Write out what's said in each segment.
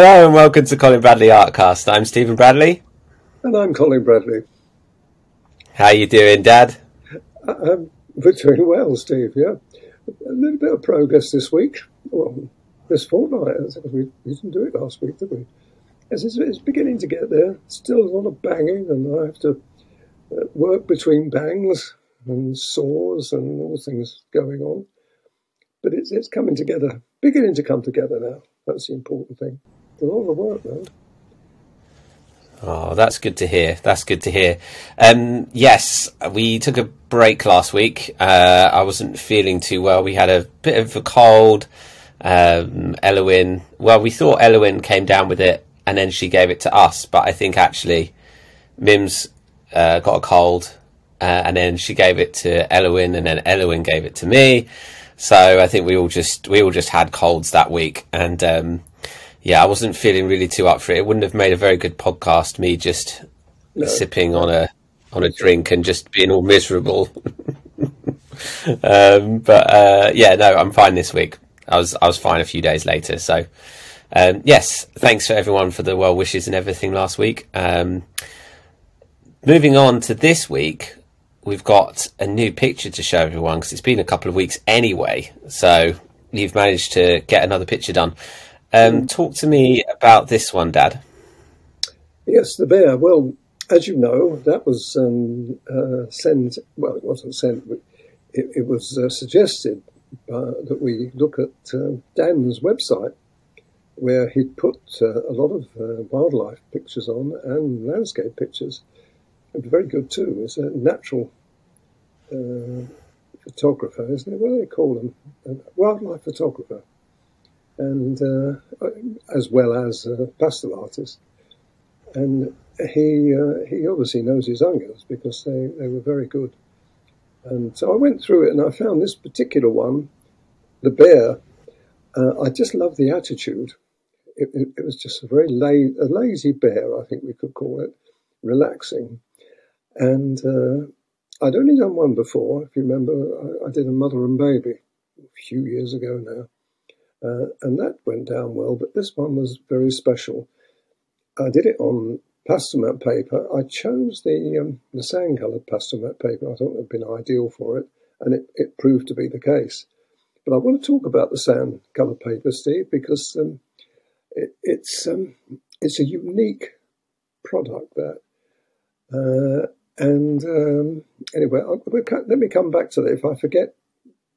Hello and welcome to Colin Bradley Artcast. I'm Stephen Bradley. And I'm Colin Bradley. How are you doing, Dad? I'm doing well, Steve, yeah. A little bit of progress this week. Well, this fortnight. We, we didn't do it last week, did we? It's, it's, beginning to get there. Still a lot of banging, and I have to uh, work between bangs and saws and all things going on. But it's, it's coming together, beginning to come together now. That's the important thing. Work, though. Oh, that's good to hear. That's good to hear. Um, yes, we took a break last week. Uh, I wasn't feeling too well. We had a bit of a cold. Um, Elowin, well, we thought Elowin came down with it and then she gave it to us, but I think actually Mims uh, got a cold uh, and then she gave it to Elowin and then Elowin gave it to me. So I think we all just we all just had colds that week, and um, yeah, I wasn't feeling really too up for it. It wouldn't have made a very good podcast. Me just no. sipping on a on a drink and just being all miserable. um, but uh, yeah, no, I'm fine this week. I was I was fine a few days later. So um, yes, thanks for everyone for the well wishes and everything last week. Um, moving on to this week, we've got a new picture to show everyone because it's been a couple of weeks anyway. So you've managed to get another picture done. Um, talk to me about this one, Dad. Yes, the bear. Well, as you know, that was um, uh, sent. Well, it wasn't sent. It, it was uh, suggested uh, that we look at uh, Dan's website, where he'd put uh, a lot of uh, wildlife pictures on and landscape pictures. It'd be very good too. It's a natural photographer, isn't it? What do they call them? A wildlife photographer and uh, as well as a pastel artist. And he uh, he obviously knows his onions because they, they were very good. And so I went through it and I found this particular one, the bear. Uh, I just love the attitude. It, it, it was just a very la- a lazy bear, I think we could call it, relaxing. And uh, I'd only done one before, if you remember. I, I did a mother and baby a few years ago now uh, and that went down well. But this one was very special. I did it on Pastelmat paper. I chose the um, the sand coloured Pastelmat paper. I thought it would have been ideal for it, and it, it proved to be the case. But I want to talk about the sand coloured paper, Steve, because um, it, it's um, it's a unique product that. Uh, and um, anyway, I'll, let me come back to that. If I forget,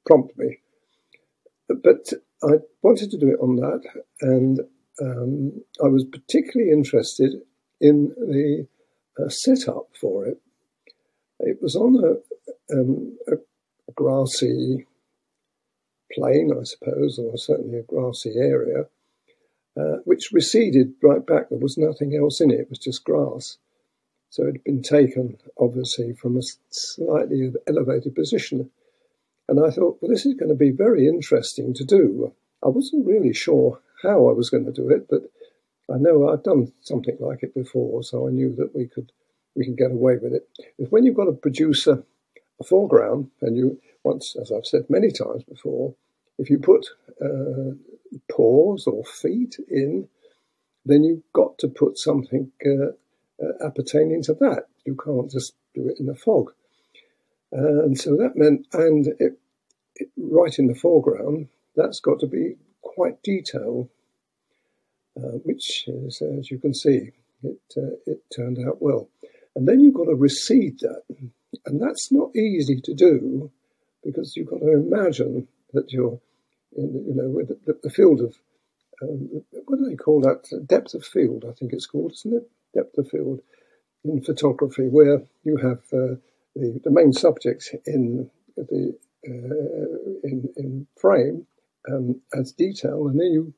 prompt me. But I wanted to do it on that, and um, I was particularly interested in the uh, setup for it. It was on a, um, a, grassy plain, I suppose, or certainly a grassy area, uh, which receded right back. There was nothing else in it, it was just grass. So it had been taken, obviously, from a slightly elevated position. And I thought, well, this is going to be very interesting to do. I wasn't really sure how I was going to do it, but I know I've done something like it before, so I knew that we could we could get away with it. If when you've got to produce a, a foreground, and you once, as I've said many times before, if you put uh, paws or feet in, then you've got to put something uh, uh, appertaining to that. You can't just do it in a fog. and so that meant, and it, it, right in the foreground, that's got to be quite detailed, uh, which is, as you can see, it, uh, it turned out well. And then you've got to recede that. And that's not easy to do because you've got to imagine that you're in, you know, the, the field of, um, what do they call that? Depth of field, I think it's called, isn't it? Depth of field in photography, where you have uh, the, the main subjects in the in, in frame um, as detail, and then you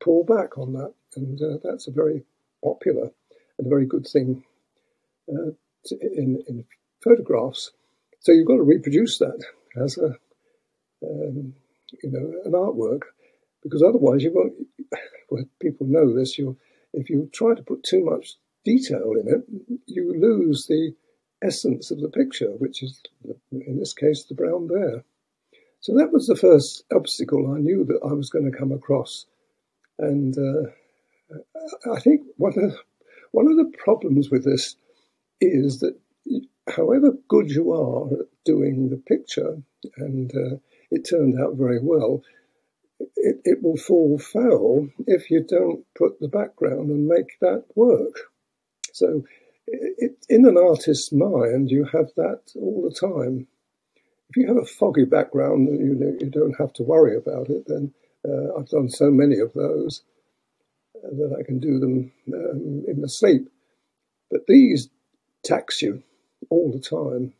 pull back on that, and uh, that's a very popular and a very good thing uh, to, in, in photographs. So you've got to reproduce that as a um, you know an artwork, because otherwise you won't. Well, people know this. You if you try to put too much detail in it, you lose the essence of the picture, which is in this case the brown bear. So that was the first obstacle I knew that I was going to come across And uh, I think one of one of the problems with this is that however good you are at doing the picture, and uh, it turned out very well, it, it will fall foul if you don't put the background and make that work. So, it, in an artist's mind, you have that all the time. If you have a foggy background you, you don't have to worry about it, then uh, I've done so many of those uh, that I can do them um, in the sleep. But these tax you all the time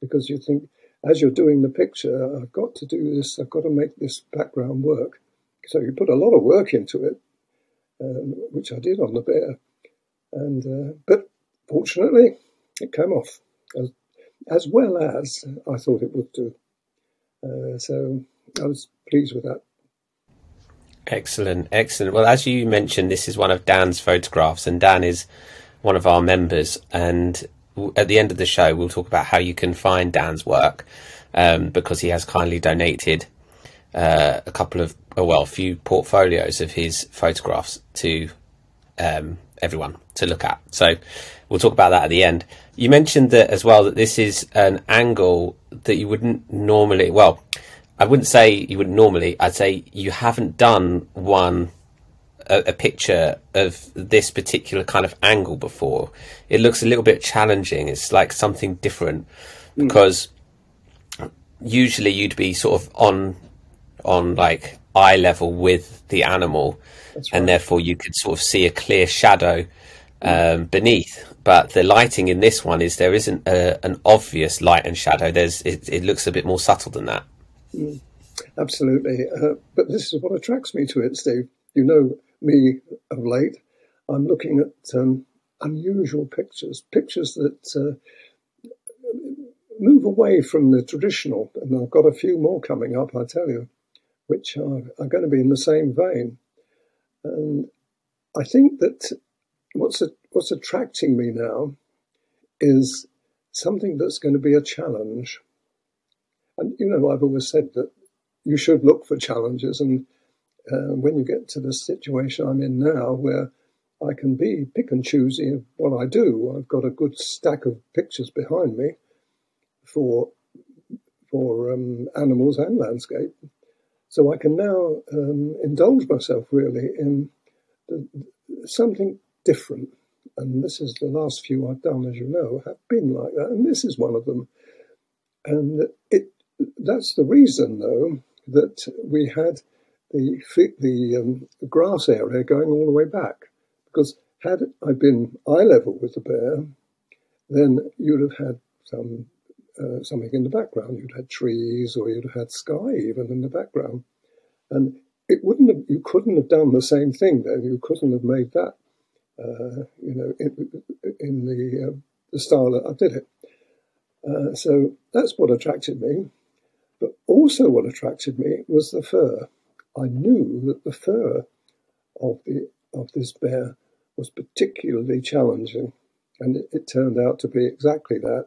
because you think, as you're doing the picture, I've got to do this, I've got to make this background work. So you put a lot of work into it, um, which I did on the bear. And uh, but fortunately, it came off as, as, well as I thought it would do. Uh, so I was pleased with that. Excellent, excellent. Well, as you mentioned, this is one of Dan's photographs, and Dan is one of our members. And at the end of the show, we'll talk about how you can find Dan's work um, because he has kindly donated uh, a couple of, oh, well, a few portfolios of his photographs to um, everyone to look at. So we'll talk about that at the end. You mentioned that as well that this is an angle that you wouldn't normally, well, I wouldn't say you wouldn't normally, I'd say you haven't done one a, a, picture of this particular kind of angle before. It looks a little bit challenging. It's like something different mm. because usually you'd be sort of on on like eye level with the animal, right. and therefore you could sort of see a clear shadow um, beneath. But the lighting in this one is there isn't a, an obvious light and shadow. There's it, it, looks a bit more subtle than that. Mm. Absolutely, uh, but this is what attracts me to it, Steve. You know, me of late, I'm looking at um, unusual pictures, pictures that uh, move away from the traditional. And I've got a few more coming up, I tell you, which are, are going to be in the same vein. And I think that what's what's attracting me now is something that's going to be a challenge. And you know, I've always said that you should look for challenges, and uh, when you get to the situation I'm in now, where I can be pick and choosy what I do, I've got a good stack of pictures behind me for for um, animals and landscape, so I can now um, indulge myself really in the, something different. And this is the last few I've done, as you know, have been like that, and this is one of them. And it that's the reason, though, that we had the the, um, grass area going all the way back. Because had I been eye level with the bear, then you'd have had some uh, something in the background. You'd had trees, or you'd have had sky even in the background, and it wouldn't have. You couldn't have done the same thing then. You couldn't have made that. Uh, you know, in, in the uh, the style that I did it. Uh, so that's what attracted me. But also, what attracted me was the fur. I knew that the fur of the of this bear was particularly challenging, and it, it turned out to be exactly that.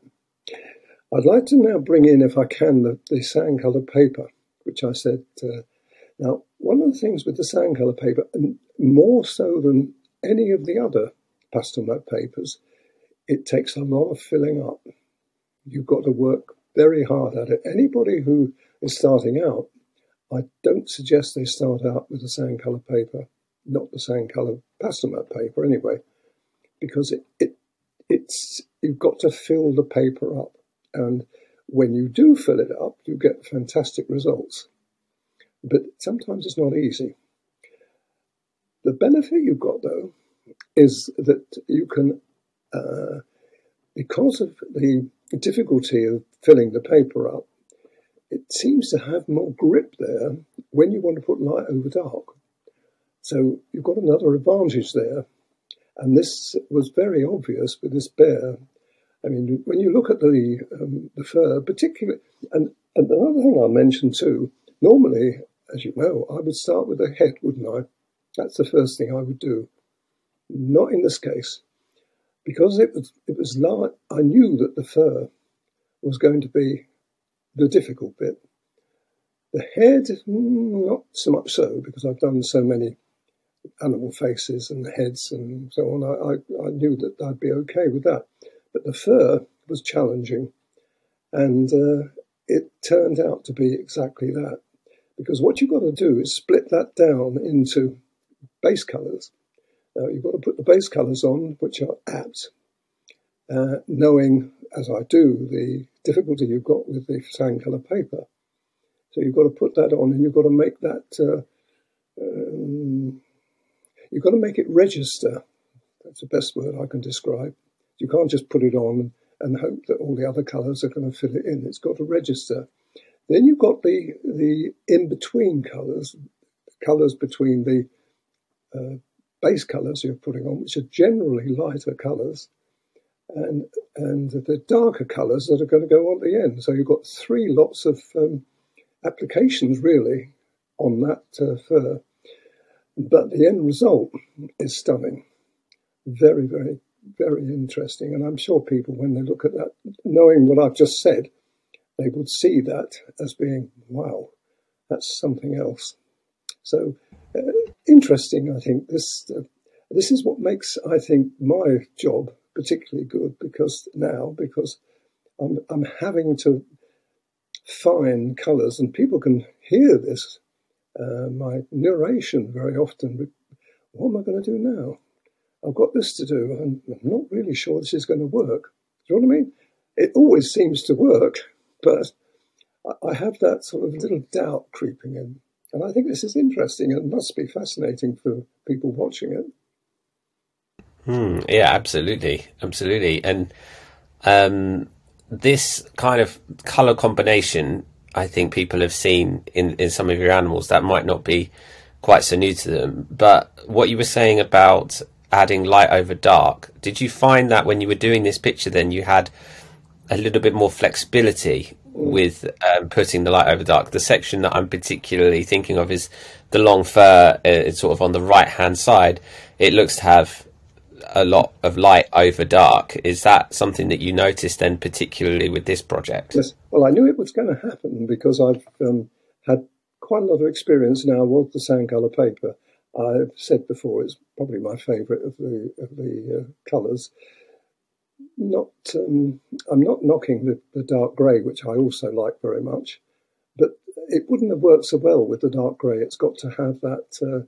I'd like to now bring in, if I can, the, the sand color paper, which I said. Uh, now, one of the things with the sand color paper, and more so than any of the other Pastelmat papers, it takes a lot of filling up. You've got to work very hard at it. Anybody who is starting out I don't suggest they start out with the sand colour paper, not the sand colour Pastelmat paper anyway, because it, it it's you've got to fill the paper up, and when you do fill it up, you get fantastic results. But sometimes it's not easy. The benefit you've got though is that you can, uh, because of the difficulty of filling the paper up, it seems to have more grip there when you want to put light over dark. So you've got another advantage there. And this was very obvious with this bear. I mean, when you look at the um, the fur, particularly, and, and another thing I'll mention too. Normally, as you know, I would start with the head, wouldn't I? That's the first thing I would do. Not in this case, because it was it was light. I knew that the fur was going to be the difficult bit. The head, mm, not so much so, because I've done so many animal faces and heads and so on, I, I, I knew that I'd be okay with that. But the fur was challenging, and uh, it turned out to be exactly that. Because what you've got to do is split that down into base colours. Now, you've got to put the base colours on, which are apt, uh, knowing, as I do, the difficulty you've got with the sand colour paper. So you've got to put that on and you've got to make that, uh, um, you've got to make it register. That's the best word I can describe. You can't just put it on and hope that all the other colours are going to fill it in. It's got to register. Then you've got the, the in-between colours, the colours between the uh, base colours you're putting on, which are generally lighter colours, and and the darker colours that are going to go on at the end. So you've got three lots of um, applications really on that uh, fur, but the end result is stunning. Very, very, very interesting, and I'm sure people, when they look at that, knowing what I've just said, they would see that as being wow, that's something else. So uh, interesting, I think this. Uh, this is what makes, I think, my job particularly good because now because I'm, I'm having to find colours and people can hear this uh, my narration very often. But What am I going to do now? I've got this to do, and I'm not really sure this is going to work. Do you know what I mean? It always seems to work, but I have that sort of little doubt creeping in. And I think this is interesting. And must be fascinating for people watching it. Hmm, yeah, absolutely, absolutely, and um, this kind of color combination, I think people have seen in in some of your animals. That might not be quite so new to them. But what you were saying about adding light over dark, did you find that when you were doing this picture, then you had a little bit more flexibility with um, putting the light over dark. The section that I'm particularly thinking of is the long fur. Uh, it's sort of on the right hand side. It looks to have a lot of light over dark. Is that something that you noticed then, particularly with this project? Yes. Well, I knew it was going to happen because I've um, had quite a lot of experience now with the sand color paper. I've said before it's probably my favourite of the of the uh, colours. Not, um, I'm not knocking the, the dark grey, which I also like very much, but it wouldn't have worked so well with the dark grey. It's got to have that uh,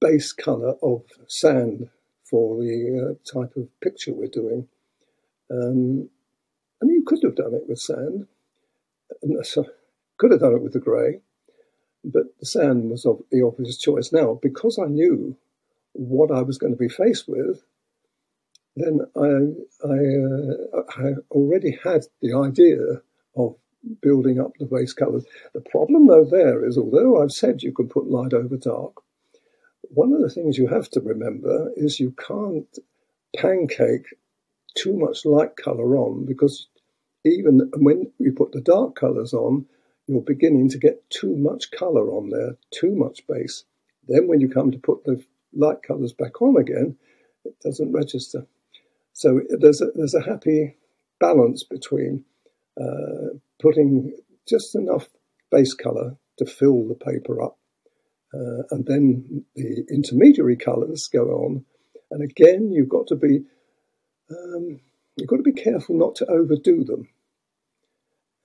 base colour of sand for the uh, type of picture we're doing. Um, I mean, you could have done it with sand. So, could have done it with the grey, but the sand was the obvious choice. Now, because I knew what I was going to be faced with, then I, I, uh, I already had the idea of building up the base colours. The problem, though, there is although I've said you can put light over dark, one of the things you have to remember is you can't pancake too much light colour on because even when you put the dark colours on, you're beginning to get too much colour on there, too much base. Then when you come to put the light colours back on again, it doesn't register. So there's a, there's a happy balance between uh, putting just enough base colour to fill the paper up, uh, and then the intermediary colours go on. And again, you've got to be um, you've got to be careful not to overdo them.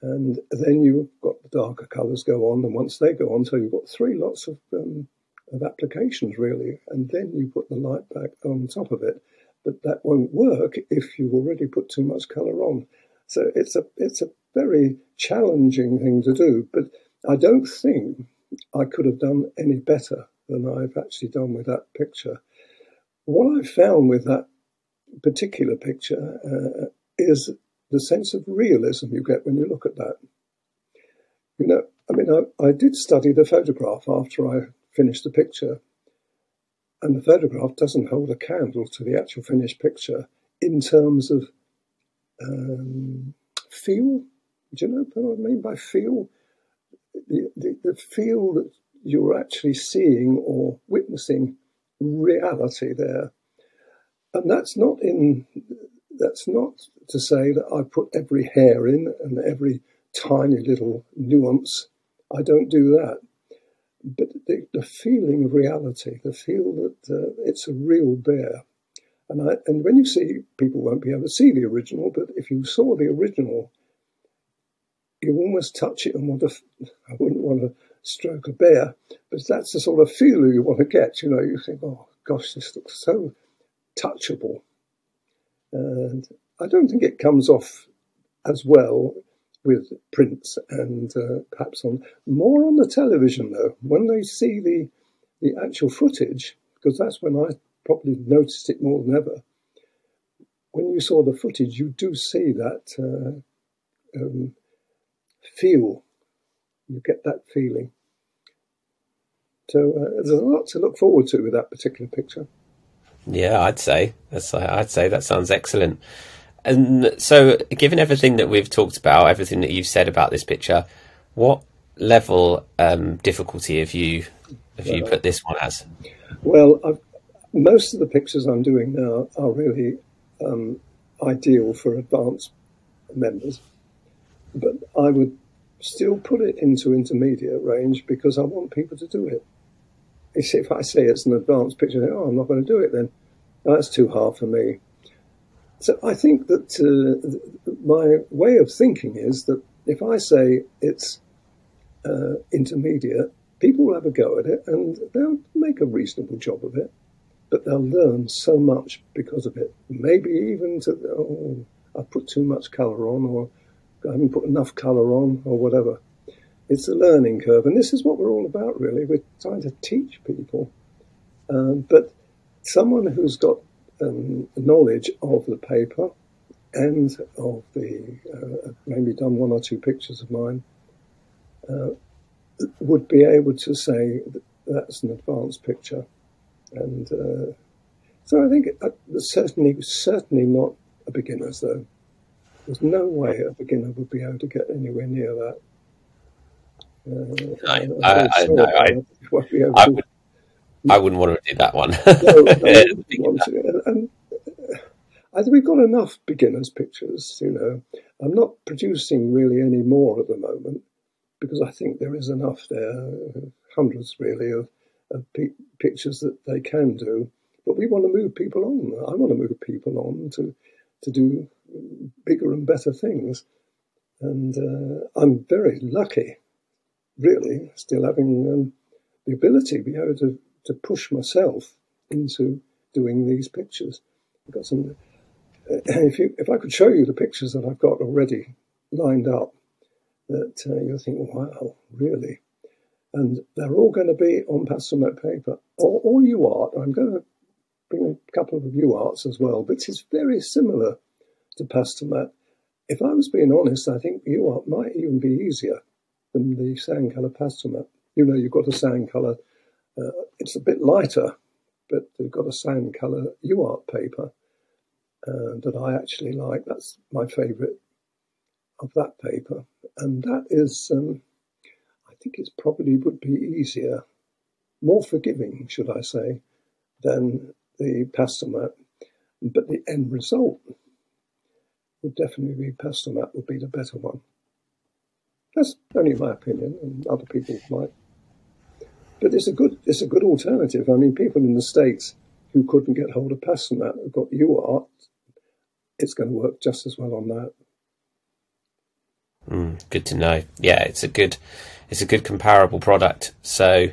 And then you've got the darker colours go on, and once they go on, so you've got three lots of um, of applications really, and then you put the light back on top of it but that won't work if you've already put too much colour on. So it's a it's a very challenging thing to do, but I don't think I could have done any better than I've actually done with that picture. What I found with that particular picture uh, is the sense of realism you get when you look at that. You know, I mean, I, I did study the photograph after I finished the picture, and the photograph doesn't hold a candle to the actual finished picture in terms of um, feel. Do you know what I mean by feel? The, the, the feel that you're actually seeing or witnessing reality there. And that's not in that's not to say that I put every hair in and every tiny little nuance. I don't do that. But the, the feeling of reality, the feel that uh, it's a real bear. And, I, and when you see, people won't be able to see the original, but if you saw the original, you almost touch it and want to, I wouldn't want to stroke a bear, but that's the sort of feel you want to get. You know, you think, oh gosh, this looks so touchable. And I don't think it comes off as well with prints and uh, perhaps on more on the television though. When they see the the actual footage, because that's when I probably noticed it more than ever. When you saw the footage, you do see that uh, um, feel. You get that feeling. So uh, there's a lot to look forward to with that particular picture. Yeah, I'd say that's. I'd say that sounds excellent. And so, given everything that we've talked about, everything that you've said about this picture, what level um, difficulty have you have you put this one as? Well, I've, most of the pictures I'm doing now are really um, ideal for advanced members, but I would still put it into intermediate range because I want people to do it. If I say it's an advanced picture, oh, I'm not going to do it then. That's too hard for me. So I think that uh, my way of thinking is that if I say it's uh, intermediate, people will have a go at it and they'll make a reasonable job of it, but they'll learn so much because of it. Maybe even to, oh, I put too much colour on or I haven't put enough colour on or whatever. It's a learning curve, and this is what we're all about, really. We're trying to teach people. Um, but someone who's got um, knowledge of the paper and of the, uh, maybe done one or two pictures of mine, uh, would be able to say that that's an advanced picture. And uh, so I think uh, certainly, certainly not a beginner's though. There's no way a beginner would be able to get anywhere near that. Uh, I, I, I, no, I, I, would, I wouldn't want to do that one. no, no, and, uh, we've got enough beginners pictures, you know. I'm not producing really any more at the moment because I think there is enough there, hundreds really of, of pictures that they can do. But we want to move people on. I want to move people on to to do bigger and better things. And uh, I'm very lucky, really, still having um, the ability to be able to to push myself into doing these pictures. I've got some. Uh, if you, if I could show you the pictures that I've got already lined up, that uh, you'll think, wow, really, and they're all going to be on Pastelmat paper or, or UART. I'm going to bring a couple of UARTs as well, which is very similar to Pastelmat. If I was being honest, I think UART might even be easier than the sand colour Pastelmat. You know, you've got a sand colour uh, it's a bit lighter, but they've got a sand colour UART paper uh, that I actually like. That's my favourite of that paper, and that is, um, I think, it probably would be easier, more forgiving, should I say, than the Pastelmat. But the end result would definitely be Pastelmat would be the better one. That's only my opinion, and other people might but it's a good it's a good alternative. I mean, people in the states who couldn't get hold of Pastelmat have got UART. It's going to work just as well on that. Mm, good to know. Yeah, it's a good it's a good comparable product. So.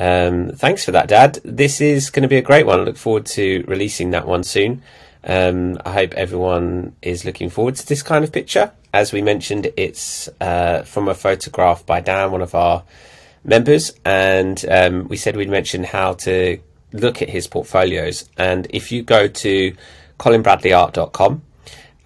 Um, thanks for that, Dad. This is going to be a great one. I look forward to releasing that one soon. Um, I hope everyone is looking forward to this kind of picture. As we mentioned, it's uh, from a photograph by Dan, one of our members, and um, we said we'd mention how to look at his portfolios. And if you go to colinbradleyart.com,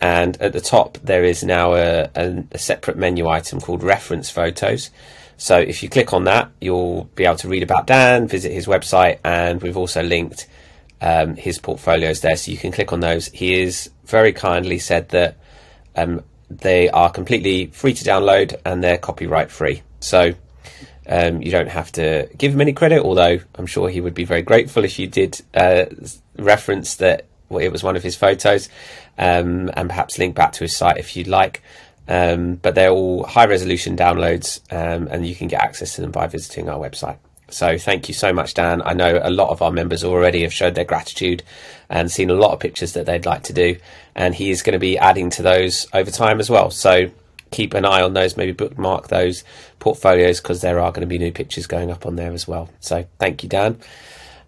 and at the top there is now a, a, a, separate menu item called reference photos. So if you click on that, you'll be able to read about Dan, visit his website, and we've also linked um, his portfolios there, so you can click on those. He is very kindly said that um, they are completely free to download and they're copyright free. So um, you don't have to give him any credit, although I'm sure he would be very grateful if you did uh, reference that well, it was one of his photos, um, and perhaps link back to his site if you'd like. Um, but they're all high resolution downloads, um, and you can get access to them by visiting our website. So thank you so much, Dan. I know a lot of our members already have showed their gratitude and seen a lot of pictures that they'd like to do, and he is going to be adding to those over time as well. So keep an eye on those, maybe bookmark those portfolios because there are going to be new pictures going up on there as well. So thank you, Dan.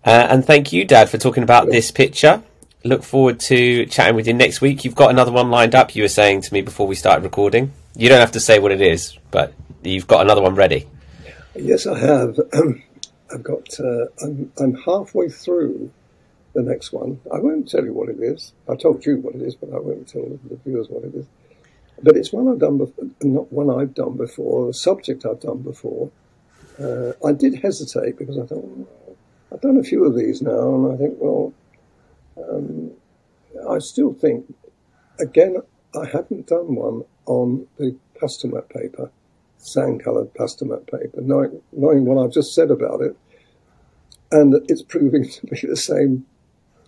Uh, and thank you, Dad, for talking about this picture. Look forward to chatting with you next week. You've got another one lined up, you were saying to me before we started recording. You don't have to say what it is, but you've got another one ready. Yes, I have. I've got. Uh, I'm, I'm halfway through the next one. I won't tell you what it is. I told you what it is, but I won't tell the viewers what it is. But it's one I've done before, not one I've done before, a subject I've done before. Uh, I did hesitate because I thought, well, I've done a few of these now, and I think, well, um, I still think, again, I haven't done one on the Pastelmat paper, sand-coloured Pastelmat paper, knowing, knowing what I've just said about it, and it's proving to be the same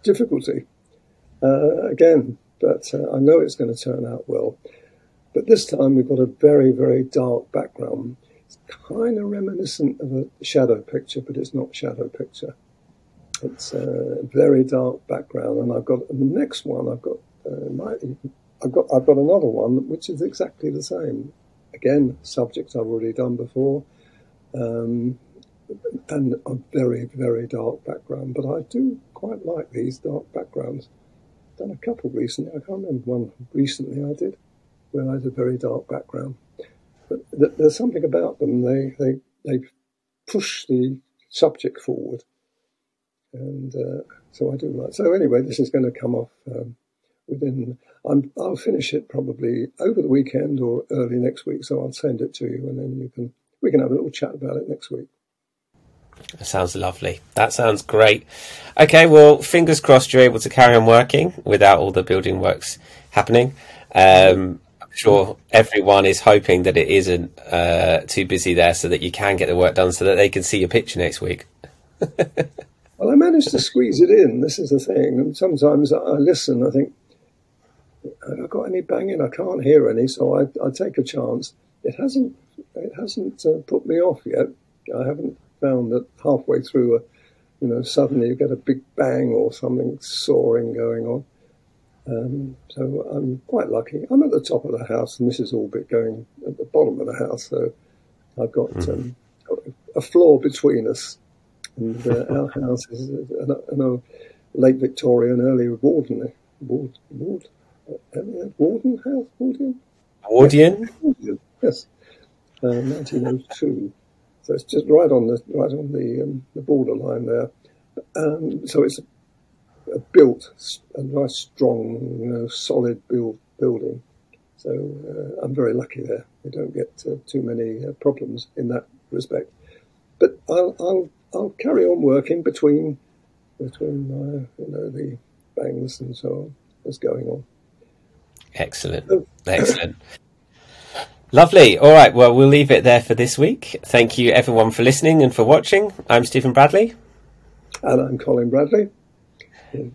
difficulty uh, again. But uh, I know it's going to turn out well. But this time we've got a very, very dark background. It's kind of reminiscent of a shadow picture, but it's not shadow picture. It's a very dark background, and I've got the next one. I've got uh, my, I've got I've got another one which is exactly the same. Again, subject I've already done before, um, and a very very dark background. But I do quite like these dark backgrounds. I've done a couple recently. I can't remember one recently I did I had a very dark background. But th- there's something about them. They they they push the subject forward, and uh, so I do like. So anyway, this is going to come off um, within. I'm, I'll finish it probably over the weekend or early next week. So I'll send it to you, and then you can we can have a little chat about it next week. That sounds lovely. That sounds great. Okay, well, fingers crossed you're able to carry on working without all the building works happening. Um, sure everyone is hoping that it isn't uh, too busy there so that you can get the work done so that they can see your picture next week. well, I managed to squeeze it in. This is the thing. And sometimes I listen, I think, have I got any banging? I can't hear any, so I, I take a chance. It hasn't, it hasn't uh, put me off yet. I haven't found that halfway through, a, you know, suddenly you get a big bang or something soaring going on. Um, so I'm quite lucky. I'm at the top of the house, and this is all bit going at the bottom of the house. So I've got, mm. um, a floor between us, and uh, our house is an, an, late Victorian, early Warden, Ward, Ward, uh, Warden house, Wardian, Wardian, yes, uh, 1902. So it's just right on the right on the um, the borderline there. Um, so it's built, a nice, strong, you know, solid build building. So uh, I'm very lucky there. We don't get uh, too many uh, problems in that respect. But I'll, I'll I'll carry on working between between uh, you know the bangs and so on that's going on. Excellent, excellent. Lovely. All right. Well, we'll leave it there for this week. Thank you, everyone, for listening and for watching. I'm Stephen Bradley. And I'm Colin Bradley.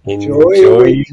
Joey